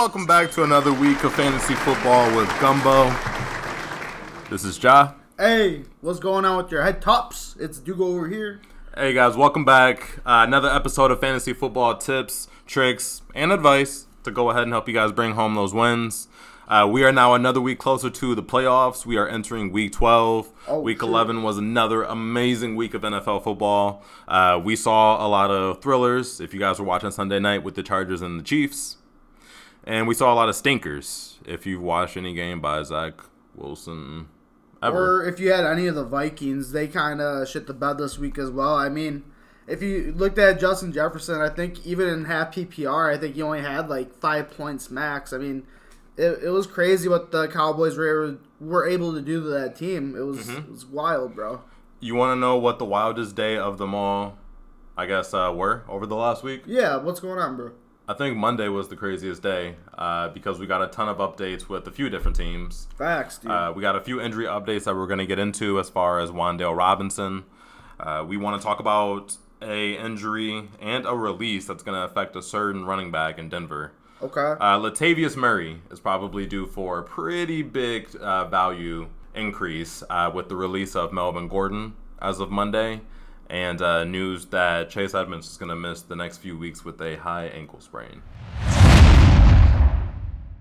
welcome back to another week of fantasy football with Gumbo. This is Jah. Hey, what's going on with your head tops? It's Dugo over here. Hey guys, welcome back. Uh, another episode of fantasy football tips, tricks, and advice to go ahead and help you guys bring home those wins. Uh, we are now another week closer to the playoffs. We are entering week 12. Oh, week shit. 11 was another amazing week of NFL football. Uh, we saw a lot of thrillers if you guys were watching Sunday night with the Chargers and the Chiefs. And we saw a lot of stinkers if you've watched any game by Zach Wilson ever. Or if you had any of the Vikings, they kind of shit the bed this week as well. I mean, if you looked at Justin Jefferson, I think even in half PPR, I think he only had like five points max. I mean, it, it was crazy what the Cowboys were were able to do to that team. It was Mm-hmm. it was wild, bro. You want to know what the wildest day of them all, I guess, uh, were over the last week? Yeah, what's going on, bro? I think Monday was the craziest day uh, because we got a ton of updates with a few different teams. Facts, dude. Uh, we got a few injury updates that we're going to get into as far as Wandale Robinson. Uh, we want to talk about a injury and a release that's going to affect a certain running back in Denver. okay. Uh, Latavius Murray is probably due for a pretty big uh, value increase uh, with the release of Melvin Gordon as of Monday, and uh, news that Chase Edmonds is going to miss the next few weeks with a high ankle sprain.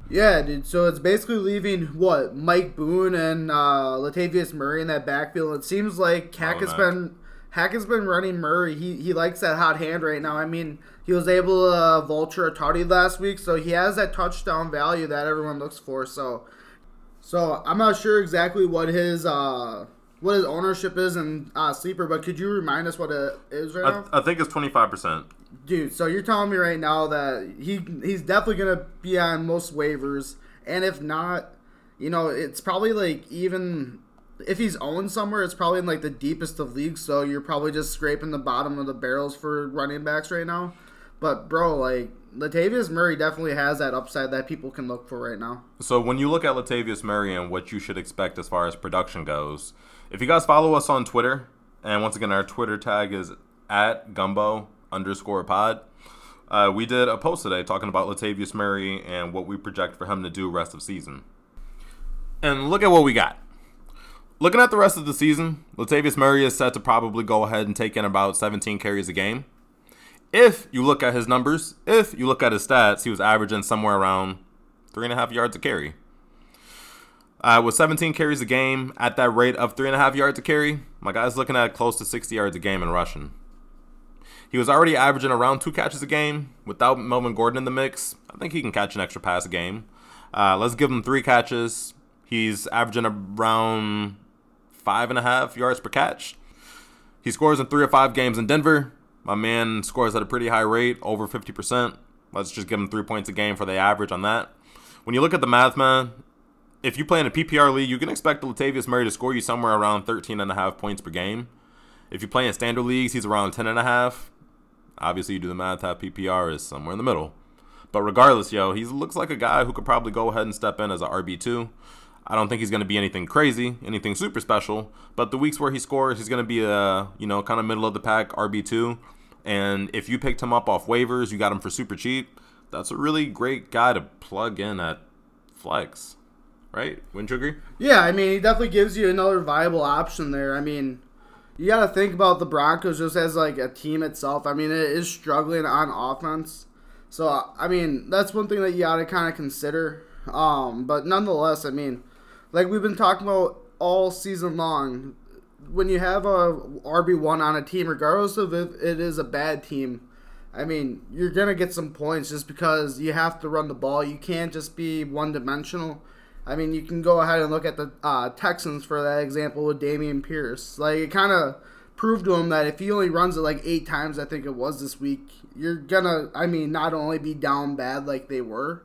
Yeah, dude. So it's basically leaving what Mike Boone and uh, Latavius Murray in that backfield. It seems like Hack has been Hack has been running Murray. He he likes that hot hand right now. I mean, he was able to uh, vulture a tutty last week, so he has that touchdown value that everyone looks for. So, so I'm not sure exactly what his uh what his ownership is in uh, sleeper, but could you remind us what it is right now? I, I think it's 25%. Dude, so you're telling me right now that he he's definitely gonna be on most waivers, and if not, you know, it's probably like even if he's owned somewhere, it's probably in like the deepest of leagues. So you're probably just scraping the bottom of the barrels for running backs right now. But bro, like Latavius Murray definitely has that upside that people can look for right now. So when you look at Latavius Murray and what you should expect as far as production goes, if you guys follow us on Twitter, and once again our Twitter tag is at gumbo underscore pod, uh, we did a post today talking about Latavius Murray and what we project for him to do rest of season. And look at what we got. Looking at the rest of the season, Latavius Murray is set to probably go ahead and take in about 17 carries a game. If you look at his numbers, if you look at his stats, he was averaging somewhere around three and a half yards a carry. Uh, with 17 carries a game at that rate of three and a half yards a carry, my guy's looking at close to 60 yards a game in rushing. He was already averaging around two catches a game. Without Melvin Gordon in the mix, I think he can catch an extra pass a game. Uh, let's give him three catches. He's averaging around five and a half yards per catch. He scores in three or five games in Denver. My man scores at a pretty high rate, over 50%. Let's just give him three points a game for the average on that. When you look at the math, man, if you play in a PPR league, you can expect Latavius Murray to score you somewhere around 13 and a half points per game. If you play in standard leagues, he's around 10 and a half. Obviously, you do the math, half PPR is somewhere in the middle. But regardless, yo, he looks like a guy who could probably go ahead and step in as a RB2. I don't think he's going to be anything crazy, anything super special. But the weeks where he scores, he's going to be a, you know, kind of middle of the pack RB2. And if you picked him up off waivers, you got him for super cheap. That's a really great guy to plug in at flex, right? Wouldn't you agree? Yeah, I mean, he definitely gives you another viable option there. I mean, you got to think about the Broncos just as like a team itself. I mean, it is struggling on offense. So, I mean, that's one thing that you got to kind of consider. Um, but nonetheless, I mean, like we've been talking about all season long, when you have a RB1 on a team, regardless of if it is a bad team, I mean, you're going to get some points just because you have to run the ball. You can't just be one dimensional. I mean, you can go ahead and look at the uh, Texans for that example with Dameon Pierce. Like, it kind of proved to him that if he only runs it like eight times, I think it was this week, you're gonna, I mean, not only be down bad like they were,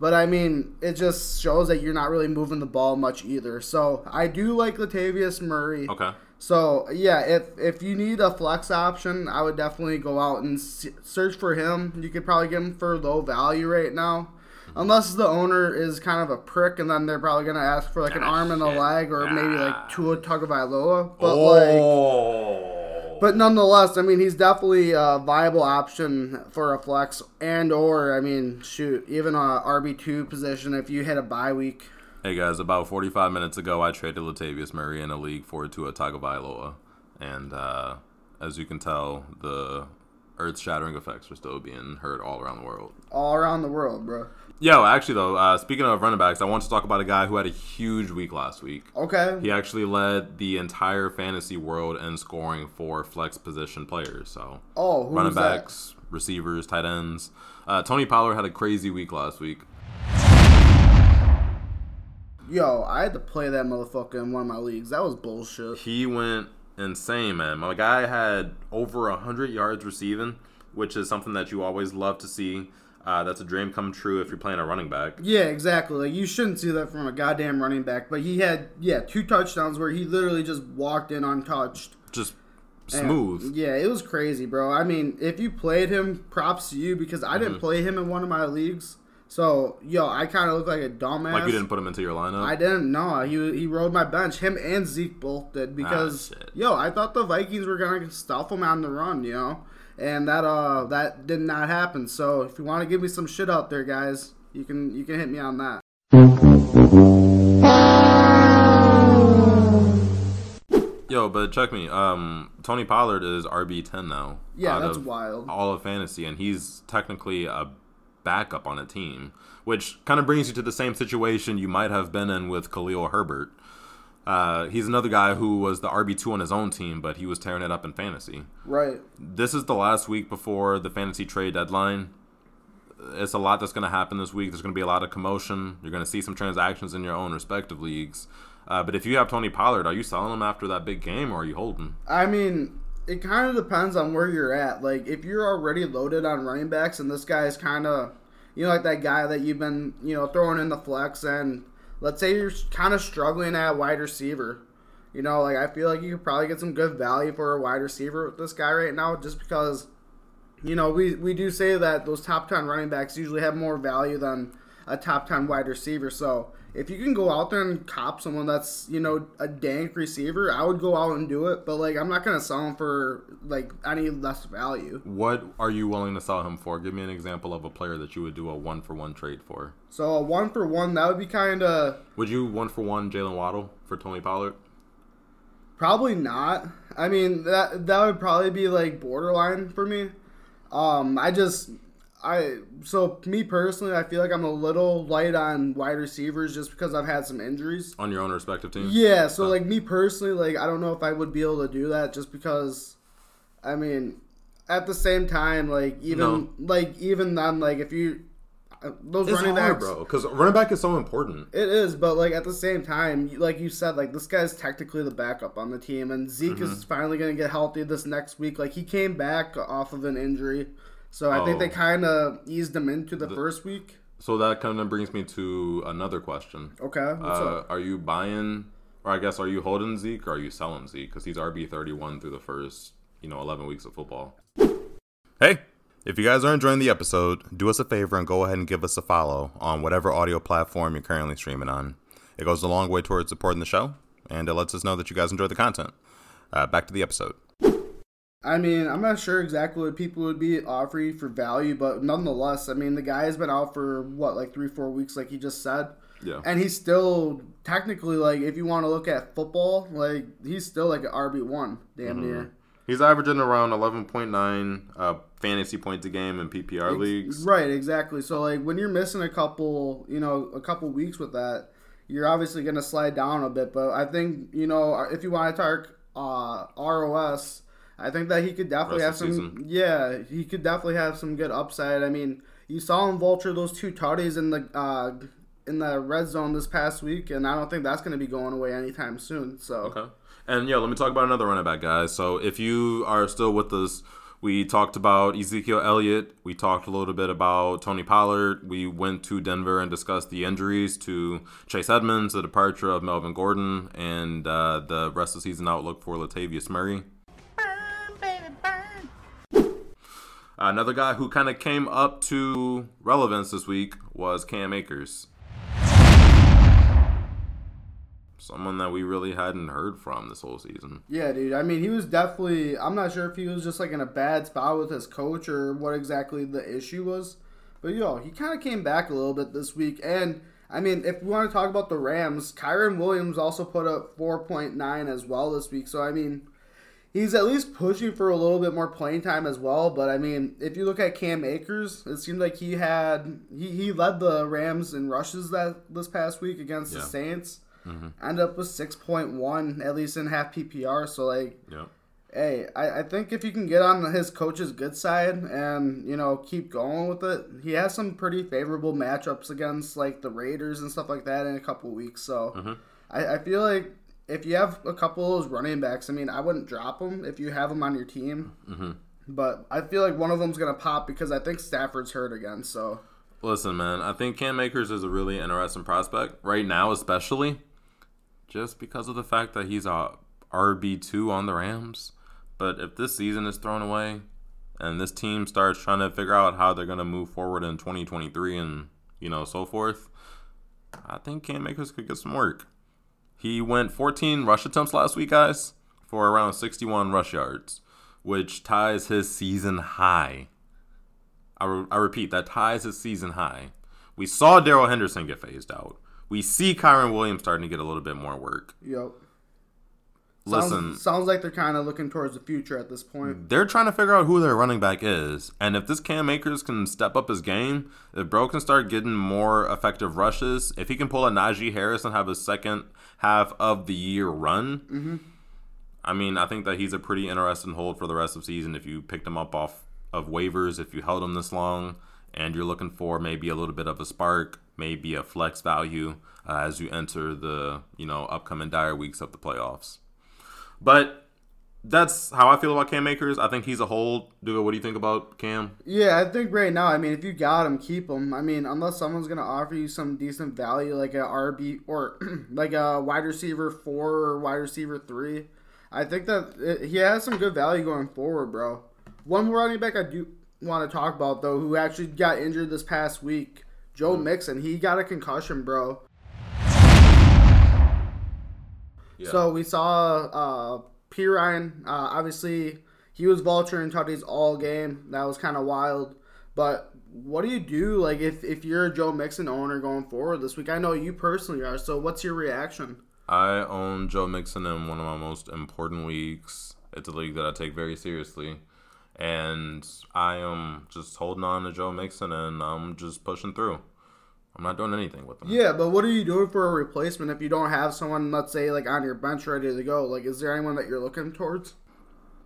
but I mean, it just shows that you're not really moving the ball much either. So I do like Latavius Murray. Okay. So yeah, if if you need a flex option, I would definitely go out and search for him. You could probably get him for low value right now. Unless the owner is kind of a prick, and then they're probably gonna ask for like an Ah, arm and a shit. leg, or maybe Ah. like Tua Tagovailoa. But like, oh. but nonetheless, I mean, he's definitely a viable option for a flex, and or I mean, shoot, even a RB two position if you hit a bye week. Hey guys, about 45 minutes ago, I traded Latavius Murray in a league for Tua Tagovailoa, and uh, as you can tell, the earth-shattering effects are still being heard all around the world. All around the world, bro. Yo, actually though, uh, speaking of running backs, I want to talk about a guy who had a huge week last week. Okay. He actually led the entire fantasy world in scoring for flex position players. So Oh, running that? backs, receivers, tight ends. Uh, Tony Pollard had a crazy week last week. Yo, I had to play that motherfucker in one of my leagues. That was bullshit. He went insane, man. My guy had over hundred yards receiving, which is something that you always love to see. Uh, that's a dream come true if you're playing a running back. Yeah, exactly. Like you shouldn't see that from a goddamn running back, but he had yeah two touchdowns where he literally just walked in untouched. Just And, smooth. yeah, it was crazy, bro. I mean, if you played him, props to you because I Mm-hmm. didn't play him in one of my leagues. So yo, I kind of look like a dumbass. Like you didn't put him into your lineup. I didn't know. He he rode my bench. Him and Zeke both did because Ah, yo, I thought the Vikings were gonna stuff him on the run, you know, and that uh that did not happen. So if you want to give me some shit out there, guys, you can you can hit me on that. Yo, but check me. Um, Tony Pollard is RB ten now. Yeah, that's wild. All of fantasy, and he's technically a backup on a team, which kind of brings you to the same situation you might have been in with Khalil Herbert. Uh, he's another guy who was the RB two on his own team, but he was tearing it up in fantasy. Right. This is the last week before the fantasy trade deadline. It's a lot that's going to happen this week. There's going to be a lot of commotion. You're going to see some transactions in your own respective leagues. Uh, but if you have Tony Pollard, are you selling him after that big game, or are you holding? I mean, it kind of depends on where you're at. Like, if you're already loaded on running backs, and this guy is kind of, you know, like that guy that you've been, you know, throwing in the flex, and let's say you're kind of struggling at wide receiver. You know, like I feel like you could probably get some good value for a wide receiver with this guy right now, just because, you know, we we do say that those top ten running backs usually have more value than a top ten wide receiver. So if you can go out there and cop someone that's you know a dank receiver, I would go out and do it. But like I'm not gonna sell him for like any less value. What are you willing to sell him for? Give me an example of a player that you would do a one for one trade for. So a one for one that would be kind of Would you one for one Jalen Waddle for Tony Pollard? Probably not. I mean that that would probably be like borderline for me. Um, I just I so me personally, I feel like I'm a little light on wide receivers just because I've had some injuries. on your own respective team? Yeah, so like me personally, like I don't know if I would be able to do that just because. I mean, at the same time, like even No. like even then, like if you uh, those It's running hard, backs, bro, because running back is so important. it is, but like at the same time, like you said, like this guy's technically the backup on the team, and Zeke Mm-hmm. is finally going to get healthy this next week. Like he came back off of an injury, so I think Oh. they kind of eased them into the, first week. So that kind of brings me to another question. Okay, what's Uh, up? are you buying, or I guess, are you holding Zeke or are you selling Zeke? Because he's RB thirty one through the first, you know, eleven weeks of football. Hey, if you guys are enjoying the episode, do us a favor and go ahead and give us a follow on whatever audio platform you're currently streaming on. It goes a long way towards supporting the show, and it lets us know that you guys enjoy the content. Uh, back to the episode. I mean, I'm not sure exactly what people would be offering for value, but nonetheless, I mean, the guy has been out for what, like three, four weeks, like he just said. Yeah. And he's still technically like, if you want to look at football, like he's still like an RB one, damn Mm-hmm. near. He's averaging around 11.9 uh, fantasy points a game in PPR leagues. Right, exactly. So like when you're missing a couple, you know, a couple weeks with that, you're obviously going to slide down a bit. But I think you know if you want to talk uh, ROS, I think that he could definitely have some. season. Yeah, he could definitely have some good upside. I mean, you saw him vulture those two tutties in the uh, in the red zone this past week, and I don't think that's going to be going away anytime soon. So Okay. And yeah, let me talk about another running back, guys. So if you are still with us, we talked about Ezekiel Elliott. We talked a little bit about Tony Pollard. We went to Denver and discussed the injuries to Chase Edmonds, the departure of Melvin Gordon, and uh, the rest of the season outlook for Latavius Murray. Another guy who kind of came up to relevance this week was Cam Akers. Someone that we really hadn't heard from this whole season. Yeah, dude. I mean, he was definitely. I'm not sure if he was just like in a bad spot with his coach or what exactly the issue was, but yo, he kind of came back a little bit this week. And I mean, if we want to talk about the Rams, Kyren Williams also put up 4.9 as well this week. So I mean, he's at least pushing for a little bit more playing time as well. But I mean, if you look at Cam Akers, it seemed like he had he, he led the Rams in rushes that this past week against Yeah. the Saints. Mm-hmm. End up with six point one at least in half PPR. So like, Yep. hey, I, I think if you can get on his coach's good side and you know keep going with it, he has some pretty favorable matchups against like the Raiders and stuff like that in a couple weeks. So mm-hmm. I, I feel like if you have a couple of those running backs, I mean, I wouldn't drop them if you have them on your team. Mm-hmm. But I feel like one of them's gonna pop because I think Stafford's hurt again. So Listen, man, I think Cam Akers is a really interesting prospect right now, especially just because of the fact that he's a RB two on the Rams. But if this season is thrown away, and this team starts trying to figure out how they're gonna move forward in 2023 and you know so forth, I think Cam Akers could get some work. He went 14 rush attempts last week, guys, for around 61 rush yards, which ties his season high. I, re- I repeat, that ties his season high. We saw Darrell Henderson get phased out. We see Kyren Williams starting to get a little bit more work. yep. Listen, Sounds, sounds like they're kind of looking towards the future at this point. they're trying to figure out who their running back is. And if this Cam Akers can step up his game, if Bro can start getting more effective rushes, if he can pull a Najee Harris and have a second half of the year run, I mean, I think that he's a pretty interesting hold for the rest of the season if you picked him up off of waivers, if you held him this long, and you're looking for maybe a little bit of a spark, maybe a flex value uh, as you enter the you know upcoming dire weeks of the playoffs. But that's how I feel about Cam Akers. I think he's a hold. Dugo, what do you think about Cam? Yeah, I think right now, I mean, if you got him, keep him. I mean, unless someone's gonna offer you some decent value, like a RB or like a wide receiver four or wide receiver three, I think that it, he has some good value going forward, bro. One more running back I do want to talk about though, who actually got injured this past week, Joe hmm. Mixon. He got a concussion, bro. Yeah. So we saw uh, Perine. Uh, obviously, he was vulturing tutties all game. That was kind of wild. But what do you do, like if, if you're a Joe Mixon owner going forward this week? I know you personally are. So what's your reaction? I own Joe Mixon in one of my most important weeks. It's a league that I take very seriously. And I am just holding on to Joe Mixon and I'm just pushing through. I'm not doing anything with them. Yeah, but what are you doing for a replacement if you don't have someone, let's say, like on your bench ready to go? Like, is there anyone that you're looking towards?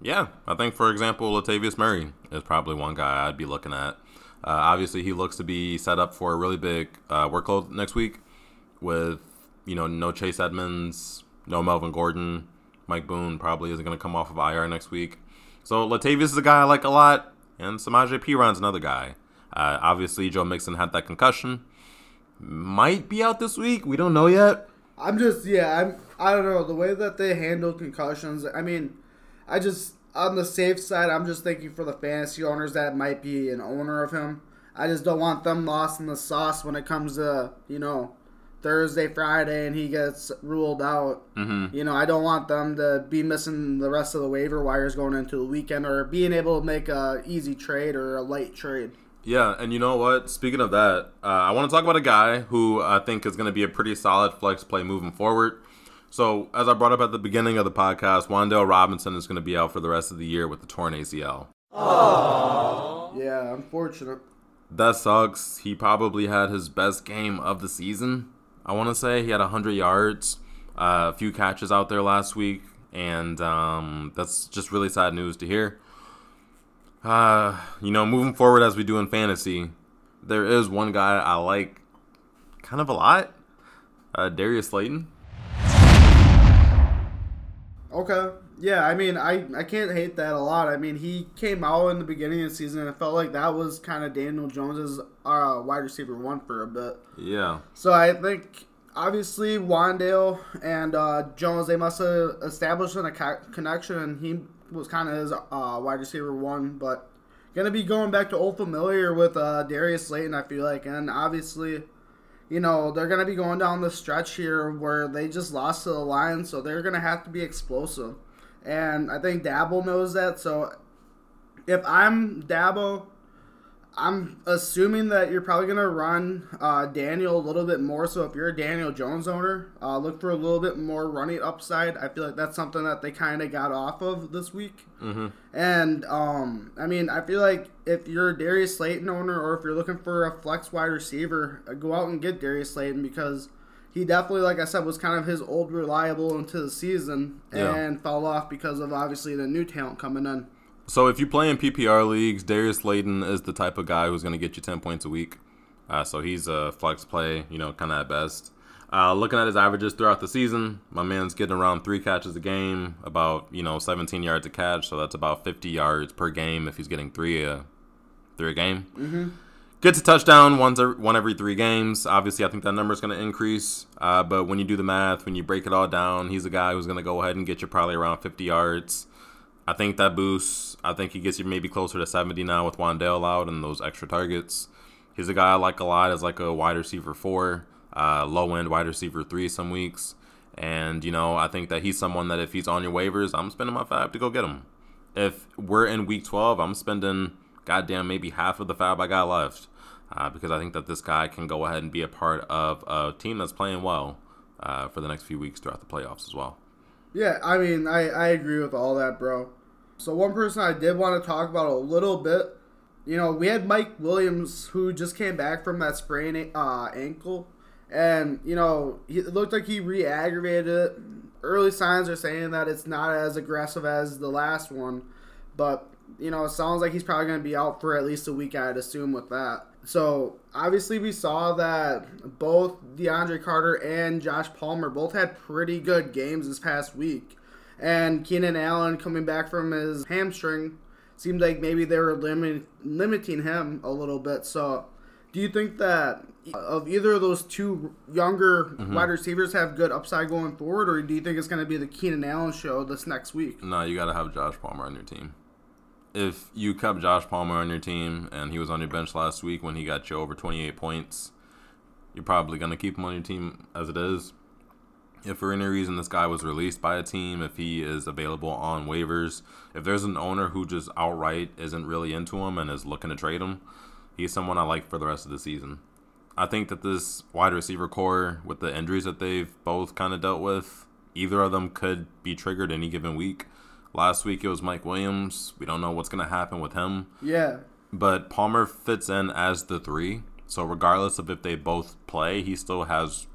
Yeah, I think for example, Latavius Murray is probably one guy I'd be looking at. Uh, obviously, he looks to be set up for a really big uh, workload next week, with you know no Chase Edmonds, no Melvin Gordon, Mike Boone probably isn't going to come off of IR next week. So Latavius is a guy I like a lot, and Samaje Perine another guy. Uh, obviously, Joe Mixon had that concussion, might be out this week. We don't know yet. I'm just yeah, I'm I don't know the way that they handle concussions. I mean, I just on the safe side, I'm just thinking for the fantasy owners that might be an owner of him. I just don't want them lost in the sauce when it comes to you know Thursday, Friday, and he gets ruled out. Mm-hmm. You know, I don't want them to be missing the rest of the waiver wires going into the weekend or being able to make a easy trade or a light trade. Yeah, and you know what? Speaking of that, uh, I want to talk about a guy who I think is going to be a pretty solid flex play moving forward. So, as I brought up at the beginning of the podcast, Wandale Robinson is going to be out for the rest of the year with the torn ACL. Oh yeah, unfortunate. That sucks. He probably had his best game of the season. I want to say he had 100 yards, uh, a few catches out there last week, and um, that's just really sad news to hear. Uh, you know, moving forward as we do in fantasy, there is one guy I like kind of a lot. Uh, Darius Slayton. Okay. Yeah, I mean, I, I can't hate that a lot. I mean, he came out in the beginning of the season and it felt like that was kind of Daniel Jones's uh, wide receiver one for a bit. Yeah. So I think obviously Wandale and uh, Jones they must have established a co- connection, and he was kind of his uh, wide receiver one. But gonna be going back to old familiar with uh, Darius Slayton. I feel like, and obviously, you know, they're gonna be going down the stretch here where they just lost to the Lions, so they're gonna have to be explosive. And I think Daboll knows that. So if I'm Daboll, I'm assuming that you're probably gonna run uh, Daniel a little bit more. So if you're a Daniel Jones owner, uh, look for a little bit more running upside. I feel like that's something that they kind of got off of this week. Mm-hmm. And um, I mean, I feel like if you're a Darius Slayton owner, or if you're looking for a flex wide receiver, uh, go out and get Darius Slayton because he definitely, like I said, was kind of his old reliable into the season Yeah. and fell off because of obviously the new talent coming in. So if you play in PPR leagues, Darius Slayton is the type of guy who's going to get you 10 points a week. Uh, so he's a flex play, you know, kind of at best. Uh, looking at his averages throughout the season, my man's getting around three catches a game, about you know 17 yards a catch, so that's about 50 yards per game if he's getting three a three a game. Mm-hmm. Gets a touchdown once every, one every three games. Obviously, I think that number is going to increase. Uh, but when you do the math, when you break it all down, he's a guy who's going to go ahead and get you probably around 50 yards. I think that boosts. I think he gets you maybe closer to 70 now with Wandale out and those extra targets. He's a guy I like a lot as like a wide receiver four, uh, low end wide receiver three some weeks. And, you know, I think that he's someone that if he's on your waivers, I'm spending my fab to go get him. If we're in week 12, I'm spending goddamn maybe half of the fab I got left. Uh, because I think that this guy can go ahead and be a part of a team that's playing well uh, for the next few weeks throughout the playoffs as well. Yeah, I mean, I, I agree with all that, bro. So one person I did want to talk about a little bit, you know, we had Mike Williams who just came back from that sprained uh, ankle, and you know, he, it looked like he re-aggravated it. Early signs are saying that it's not as aggressive as the last one, but you know, it sounds like he's probably going to be out for at least a week. I'd assume with that. So obviously, we saw that both DeAndre Carter and Josh Palmer both had pretty good games this past week, and Keenan Allen coming back from his hamstring seemed like maybe they were limit, limiting him a little bit. So, do you think that of either of those two younger mm-hmm. wide receivers have good upside going forward, or do you think it's going to be the Keenan Allen show this next week? No, you got to have Josh Palmer on your team. If you kept Josh Palmer on your team and he was on your bench last week when he got you over 28 points, you're probably going to keep him on your team as it is. If for any reason this guy was released by a team, if he is available on waivers, if there's an owner who just outright isn't really into him and is looking to trade him, he's someone I like for the rest of the season. I think that this wide receiver core, with the injuries that they've both kind of dealt with, either of them could be triggered any given week. Last week it was Mike Williams. We don't know what's going to happen with him. Yeah, But Palmer fits in as the three. So regardless of if they both play, he still has,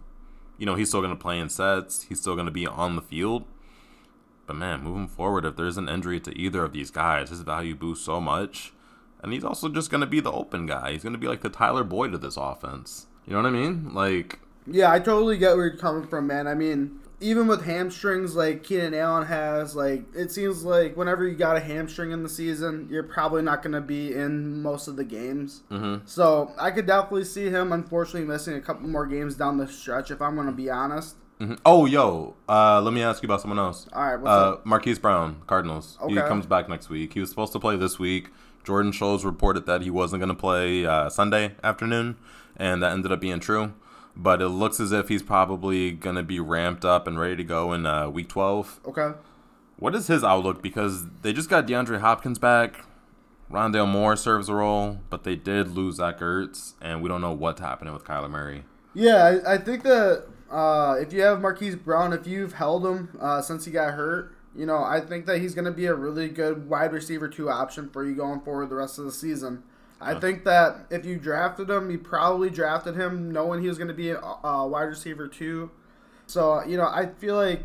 you know, he's still going to play in sets. He's still going to be on the field. But man, moving forward, if there's an injury to either of these guys, his value boosts so much. And he's also just going to be the open guy. He's going to be like the Tyler Boyd of this offense. You know what I mean? Like, Yeah, I totally get where you're coming from, man. I mean, even with hamstrings like Keenan Allen has, like it seems like whenever you got a hamstring in the season, you're probably not going to be in most of the games. Mhm. So I could definitely see him, unfortunately, missing a couple more games down the stretch. If I'm going to be honest. mhm. oh, yo, uh, let me ask you about someone else. All right, what's Uh, up? Marquise Brown, Cardinals. He comes back next week. He was supposed to play this week. Jordan Schultz reported that he wasn't going to play uh, Sunday afternoon, and that ended up being true. But it looks as if he's probably going to be ramped up and ready to go in uh, week 12. Okay. What is his outlook? Because they just got DeAndre Hopkins back. Rondale Moore serves a role, but they did lose Zach Ertz, and we don't know what's happening with Kyler Murray. Yeah, I, I think that uh, if you have Marquise Brown, if you've held him uh, since he got hurt, you know, I think that he's going to be a really good wide receiver two option for you going forward the rest of the season. I think that if you drafted him, you probably drafted him knowing he was going to be a, a wide receiver too. So you know, I feel like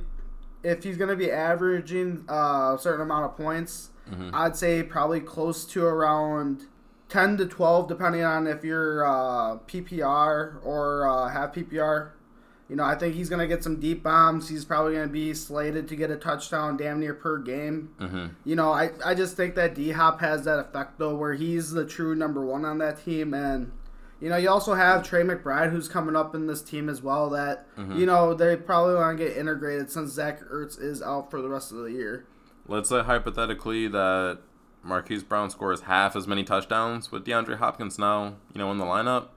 if he's going to be averaging uh, a certain amount of points, I'd say probably close to around 10 to 12, depending on if you're uh, PPR or uh, have PPR. You know, I think he's going to get some deep bombs. He's probably going to be slated to get a touchdown damn near per game. Mm-hmm. You know, I, I just think that D Hop has that effect, though, where he's the true number one on that team. And, you know, you also have Trey McBride, who's coming up in this team as well, that, you know, they probably want to get integrated since Zach Ertz is out for the rest of the year. Let's say hypothetically that Marquise Brown scores half as many touchdowns with DeAndre Hopkins now, you know, in the lineup.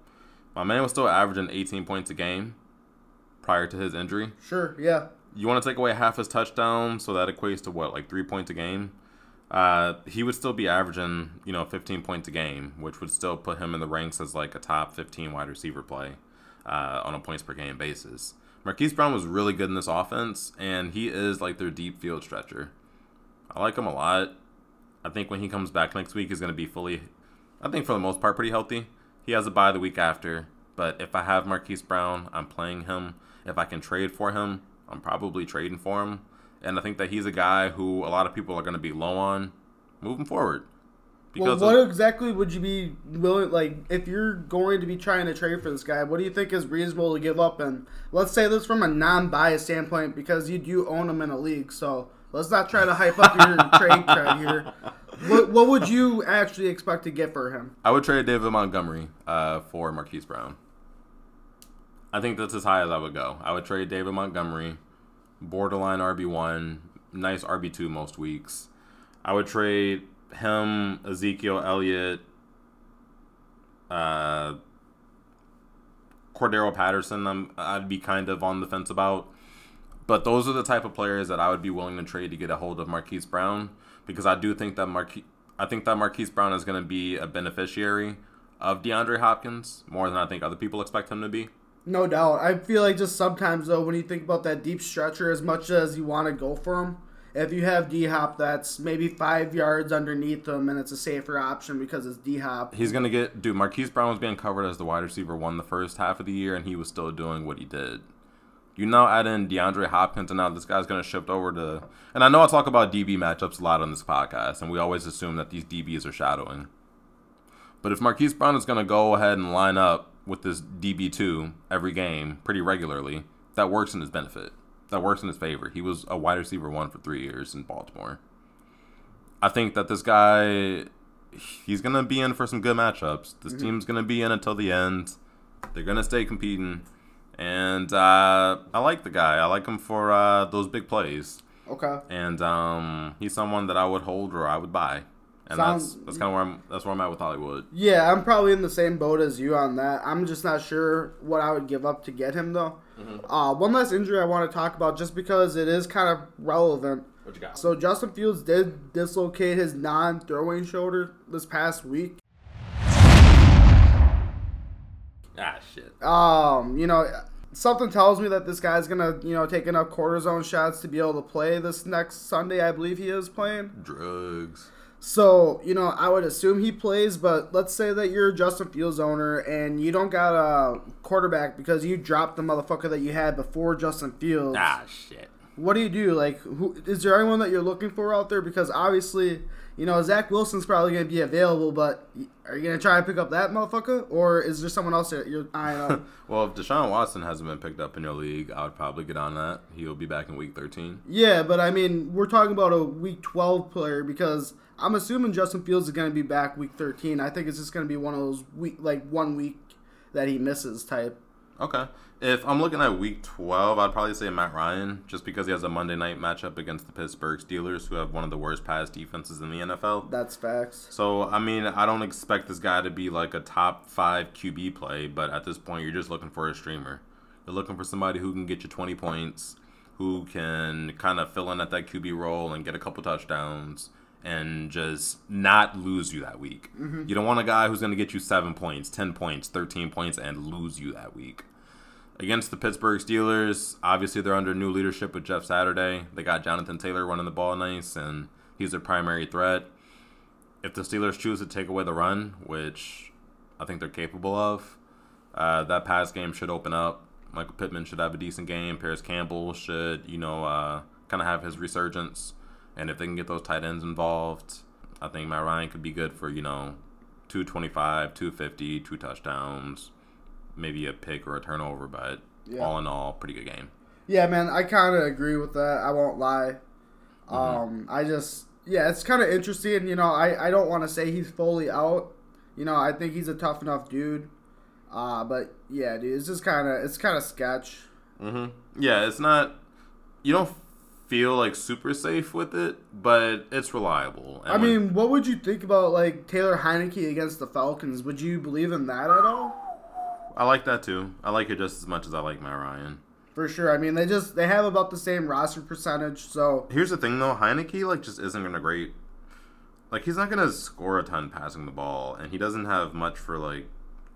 My man was still averaging 18 points a game prior to his injury. Sure, yeah. You want to take away half his touchdowns, so that equates to what, like three points a game? Uh, he would still be averaging, you know, 15 points a game, which would still put him in the ranks as like a top 15 wide receiver play uh, on a points per game basis. Marquise Brown was really good in this offense, and he is like their deep field stretcher. I like him a lot. I think when he comes back next week, he's going to be fully, I think for the most part, pretty healthy. He has a bye the week after, but if I have Marquise Brown, I'm playing him. If I can trade for him, I'm probably trading for him. And I think that he's a guy who a lot of people are going to be low on moving forward. Well, what of, exactly would you be willing, like, if you're going to be trying to trade for this guy, what do you think is reasonable to give up? And let's say this from a non biased standpoint because you do own him in a league. So let's not try to hype up your trade here. What, what would you actually expect to get for him? I would trade David Montgomery uh, for Marquise Brown. I think that's as high as I would go. I would trade David Montgomery, borderline RB1, nice RB2 most weeks. I would trade him, Ezekiel Elliott, uh, Cordarrelle Patterson. I'm, I'd be kind of on the fence about. But those are the type of players that I would be willing to trade to get a hold of Marquise Brown because I do think that Marquise, I think that Marquise Brown is going to be a beneficiary of DeAndre Hopkins more than I think other people expect him to be. No doubt. I feel like just sometimes though, when you think about that deep stretcher, as much as you want to go for him, if you have D Hop that's maybe five yards underneath him and it's a safer option because it's D Hop. He's gonna get dude, Marquise Brown was being covered as the wide receiver one the first half of the year and he was still doing what he did. You now add in DeAndre Hopkins and now this guy's gonna shift over to and I know I talk about DB matchups a lot on this podcast, and we always assume that these DBs are shadowing. But if Marquise Brown is gonna go ahead and line up with this DB two every game pretty regularly, that works in his benefit that works in his favor. He was a wide receiver one for three years in Baltimore. I think that this guy, he's gonna be in for some good matchups. This mm-hmm. team's gonna be in until the end. They're gonna stay competing, and uh, I like the guy. I like him for uh, those big plays. Okay. And um, he's someone that I would hold or I would buy. And Sounds, that's that's kind of where I'm. That's where I'm at with Hollywood. Yeah, I'm probably in the same boat as you on that. I'm just not sure what I would give up to get him though. Mm-hmm. Uh, one last injury I want to talk about, just because it is kind of relevant. What you got? So Justin Fields did dislocate his non-throwing shoulder this past week. Ah shit. Um, you know, something tells me that this guy's gonna, you know, take enough cortisone shots to be able to play this next Sunday. I believe he is playing. Drugs. So, you know, I would assume he plays, but let's say that you're Justin Fields owner and you don't got a quarterback because you dropped the motherfucker that you had before Justin Fields. Ah, shit. What do you do? Like, who is there anyone that you're looking for out there? Because obviously, you know, Zach Wilson's probably going to be available, but are you going to try and pick up that motherfucker? Or is there someone else that you're eyeing up? well, if Deshaun Watson hasn't been picked up in your league, I would probably get on that. He'll be back in week 13. Yeah, but I mean, we're talking about a week 12 player because I'm assuming Justin Fields is going to be back week 13. I think it's just going to be one of those week, like one week that he misses type. Okay. If I'm looking at week 12, I'd probably say Matt Ryan, just because he has a Monday night matchup against the Pittsburgh Steelers, who have one of the worst pass defenses in the NFL. That's facts. So, I mean, I don't expect this guy to be like a top five QB play, but at this point, you're just looking for a streamer. You're looking for somebody who can get you 20 points, who can kind of fill in at that QB role and get a couple touchdowns and just not lose you that week. Mm-hmm. You don't want a guy who's going to get you seven points, 10 points, 13 points, and lose you that week. Against the Pittsburgh Steelers, obviously they're under new leadership with Jeff Saturday. They got Jonathan Taylor running the ball nice, and he's their primary threat. If the Steelers choose to take away the run, which I think they're capable of, uh, that pass game should open up. Michael Pittman should have a decent game. Parris Campbell should, you know, uh, kind of have his resurgence. And if they can get those tight ends involved, I think Matt Ryan could be good for, you know, 225, 250, two touchdowns, maybe a pick or a turnover, but yeah. all in all, pretty good game. Yeah, man, I kind of agree with that. I won't lie. Mm-hmm. Um, I just, yeah, it's kind of interesting. You know, I, I don't want to say he's fully out. You know, I think he's a tough enough dude. Uh, but yeah, dude, it's just kind of, it's kind of sketch. Mm-hmm. Yeah, it's not, you don't feel like super safe with it, but it's reliable. And I when- mean, what would you think about like Taylor Heinicke against the Falcons? Would you believe in that at all? I like that too. I like it just as much as I like Matt Ryan. For sure. I mean, they just they have about the same roster percentage, so Here's the thing though, Heinicke like just isn't gonna great. Like he's not gonna score a ton passing the ball, and he doesn't have much for like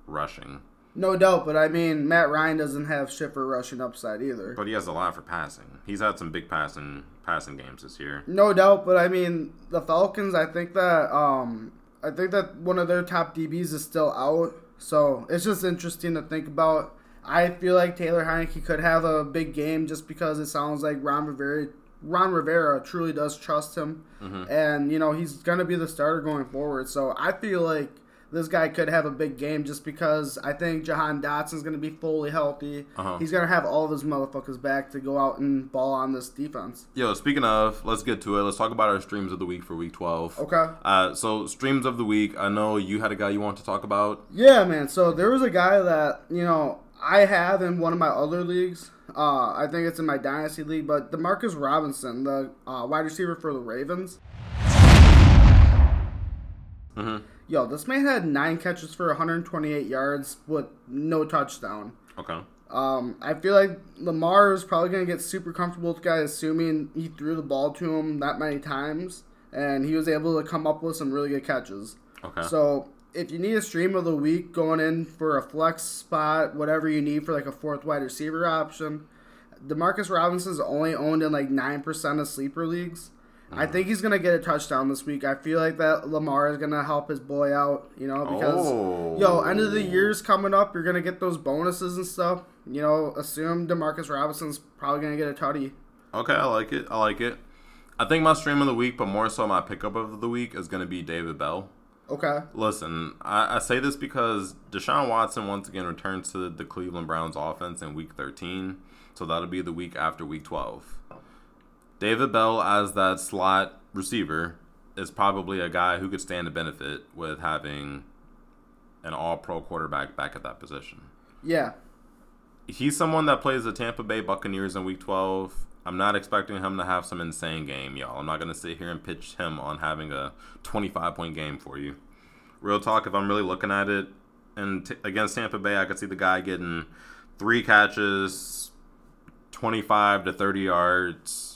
rushing. No doubt. But I mean, Matt Ryan doesn't have shit for rushing upside either. But he has a lot for passing. He's had some big passing passing games this year. No doubt, but I mean the Falcons. I think that um, I think that one of their top DBs is still out, so it's just interesting to think about. I feel like Taylor Heinicke could have a big game just because it sounds like Ron Rivera, Ron Rivera truly does trust him, and you know he's gonna be the starter going forward. So I feel like this guy could have a big game just because I think Jahan Dotson's gonna be fully healthy. Uh-huh. He's gonna have all of his motherfuckers back to go out and ball on this defense. Yo, speaking of, let's get to it. Let's talk about our streams of the week for week twelve. Okay. Uh, so streams of the week. I know you had a guy you want to talk about. Yeah, man. So there was a guy that you know I have in one of my other leagues. Uh, I think it's in my dynasty league, but Demarcus Robinson, the uh, wide receiver for the Ravens. hmm Yo, this man had nine catches for 128 yards with no touchdown. Okay. Um, I feel like Lamar is probably gonna get super comfortable with the guy, assuming he threw the ball to him that many times, and he was able to come up with some really good catches. Okay. So if you need a stream of the week going in for a flex spot, whatever you need for like a fourth wide receiver option, Demarcus Robinson's only owned in like nine percent of sleeper leagues. I mm. think he's gonna get a touchdown this week. I feel like that Lamar is gonna help his boy out, you know, because Oh. yo, end of the oh. year's coming up. You're gonna get those bonuses and stuff. You know, assume Demarcus Robinson's probably gonna get a tutty. Okay, I like it. I like it. I think my stream of the week, but more so my pickup of the week, is going to be David Bell. Okay. Listen, I, I say this because Deshaun Watson once again returns to the Cleveland Browns offense in week 13. So that'll be the week after week 12. David Bell, as that slot receiver, is probably a guy who could stand to benefit with having an all pro quarterback back at that position. Yeah. He's someone that plays the Tampa Bay Buccaneers in week 12. I'm not expecting him to have some insane game, y'all. I'm not going to sit here and pitch him on having a 25 point game for you. Real talk, if I'm really looking at it, and t- against Tampa Bay, I could see the guy getting three catches, 25 to 30 yards.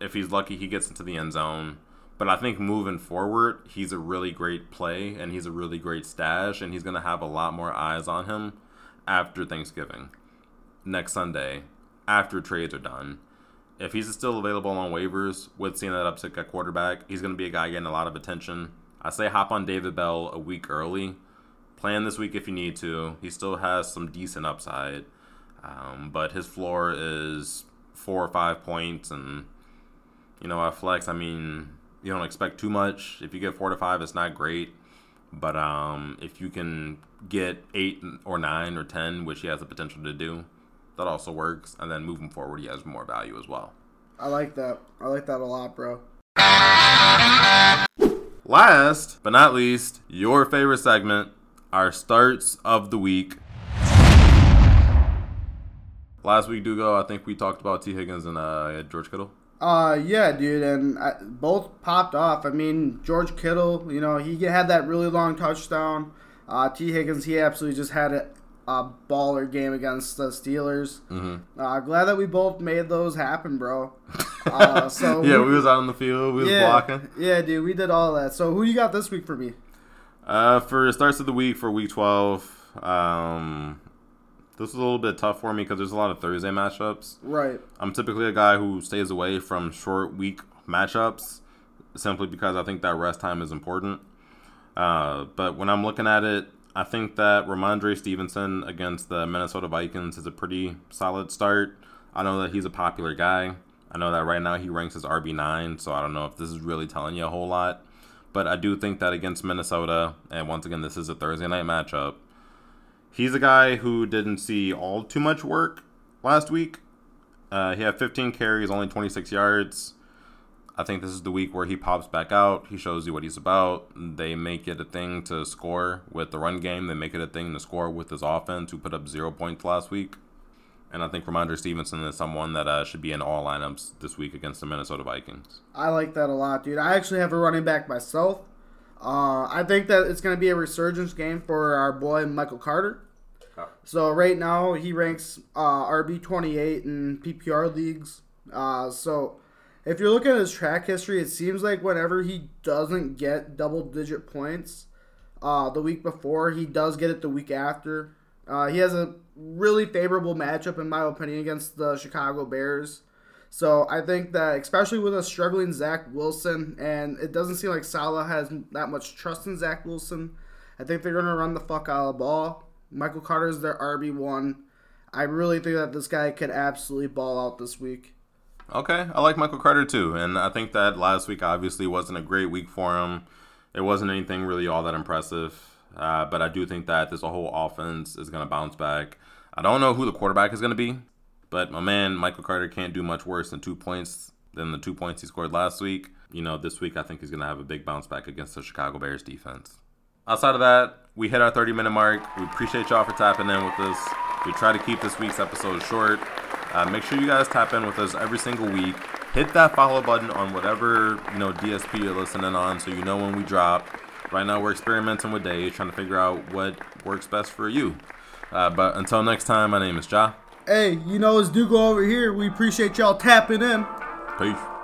If he's lucky, he gets into the end zone. But I think moving forward, he's a really great play and he's a really great stash, and he's going to have a lot more eyes on him after Thanksgiving, next Sunday, after trades are done. If he's still available on waivers with seeing that uptick at quarterback, he's going to be a guy getting a lot of attention. I say hop on David Bell a week early. Plan this week if you need to. He still has some decent upside, um, but his floor is four or five points, and you know at flex, I mean, you don't expect too much. If you get four to five, it's not great, but um, if you can get eight or nine or ten, which he has the potential to do, that also works. And then moving forward, he has more value as well. I like that. I like that a lot, bro. Last but not least, your favorite segment, our starts of the week. Last week, Dugo, I think we talked about Tee Higgins and uh, George Kittle. Uh, yeah, dude, and I, both popped off. I mean, George Kittle, you know, he had that really long touchdown. Uh, Tee Higgins, he absolutely just had a, a baller game against the Steelers. Mm-hmm. Uh, glad that we both made those happen, bro. Uh, so yeah, we was out on the field, we was yeah, blocking. yeah, dude, we did all that. So who you got this week for me? Uh, for starts of the week for week 12, um, this was a little bit tough for me because there's a lot of Thursday matchups. Right. I'm typically a guy who stays away from short week matchups simply because I think that rest time is important. Uh, but when I'm looking at it, I think that Rhamondre Stevenson against the Minnesota Vikings is a pretty solid start. I know that he's a popular guy. I know that right now he ranks as RB9, so I don't know if this is really telling you a whole lot. But I do think that against Minnesota, and once again, this is a Thursday night matchup, he's a guy who didn't see all too much work last week. Uh, he had 15 carries, only 26 yards. I think this is the week where he pops back out. He shows you what he's about. They make it a thing to score with the run game. They make it a thing to score with his offense, who put up zero points last week. And I think Rhamondre Stevenson is someone that uh, should be in all lineups this week against the Minnesota Vikings. I like that a lot, dude. I actually have a running back myself. Uh, I think that it's going to be a resurgence game for our boy Michael Carter. Oh. So right now he ranks uh, RB twenty eight in PPR leagues. Uh, so if you're looking at his track history, it seems like whenever he doesn't get double digit points uh, the week before, he does get it the week after. Uh, he has a really favorable matchup, in my opinion, against the Chicago Bears. So I think that, especially with a struggling Zach Wilson, and it doesn't seem like Saleh has that much trust in Zach Wilson, I think they're going to run the fuck out of the ball. Michael Carter is their RB1. I really think that this guy could absolutely ball out this week. Okay, I like Michael Carter too, and I think that last week obviously wasn't a great week for him. It wasn't anything really all that impressive, uh, but I do think that this whole offense is going to bounce back. I don't know who the quarterback is going to be, but my man Michael Carter can't do much worse than two points than the two points he scored last week. You know, this week I think he's going to have a big bounce back against the Chicago Bears defense. Outside of that, we hit our 30 minute mark. We appreciate y'all for tapping in with us. We try to keep this week's episode short. Uh, make sure you guys tap in with us every single week. Hit that follow button on whatever you know DSP you're listening on, so you know when we drop. Right now, we're experimenting with days, trying to figure out what works best for you. Uh, but until next time, my name is Jah. Hey, you know, it's Dugo over here. We appreciate y'all tapping in. Peace.